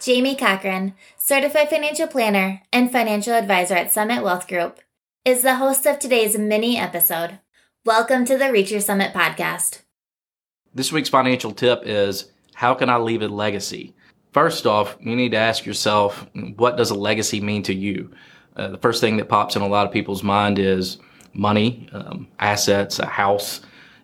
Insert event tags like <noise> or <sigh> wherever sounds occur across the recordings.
Jamie Cochran, certified financial planner and financial advisor at Summit Wealth Group, is the host of today's mini episode. Welcome to the Reach Your Summit podcast. This week's financial tip is how can I leave a legacy? First off, you need to ask yourself, what does a legacy mean to you? Uh, the first thing that pops in a lot of people's mind is money, um, assets, a house.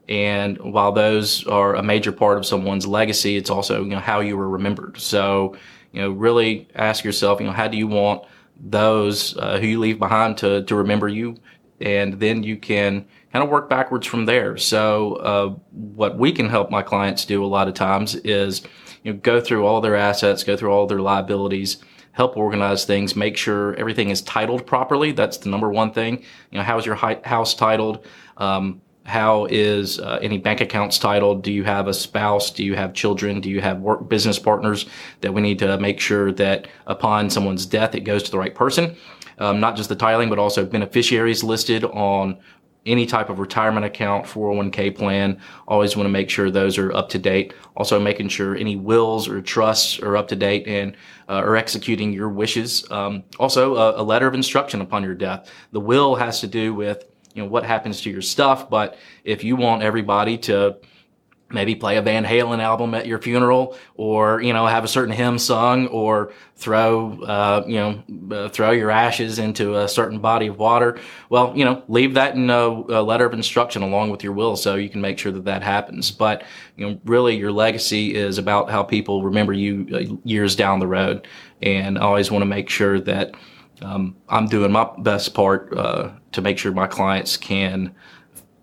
And while those are a major part of someone's legacy, it's also, you know, how you were remembered. So, you know, really ask yourself, you know, how do you want those uh, who you leave behind to, to remember you? And then you can kind of work backwards from there. So, uh, what we can help my clients do a lot of times is, you know, go through all their assets, go through all their liabilities, help organize things, make sure everything is titled properly. That's the number one thing. You know, how is your house titled? Um, how is uh, any bank accounts titled? Do you have a spouse? Do you have children? Do you have work business partners that we need to make sure that upon someone's death, it goes to the right person? Um, not just the titling, but also beneficiaries listed on any type of retirement account, 401k plan. Always want to make sure those are up to date. Also making sure any wills or trusts are up to date and uh, are executing your wishes. Um, also a, a letter of instruction upon your death. The will has to do with, you know, what happens to your stuff. But if you want everybody to maybe play a Van Halen album at your funeral or, you know, have a certain hymn sung or throw, uh, you know, uh, throw your ashes into a certain body of water. Well, you know, leave that in a, a, letter of instruction along with your will so you can make sure that that happens. But, you know, really your legacy is about how people remember you uh, years down the road. And I always want to make sure that, um, I'm doing my best part, uh, to make sure my clients can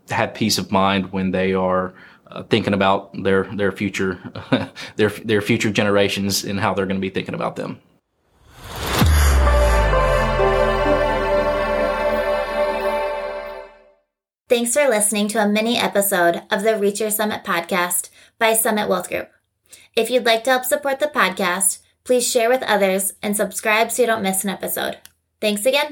have peace of mind when they are, uh, thinking about their their future <laughs> their their future generations and how they're going to be thinking about them. Thanks for listening to a mini episode of the Reach Your Summit podcast by Summit Wealth Group. If you'd like to help support the podcast, please share with others and subscribe so you don't miss an episode. Thanks again.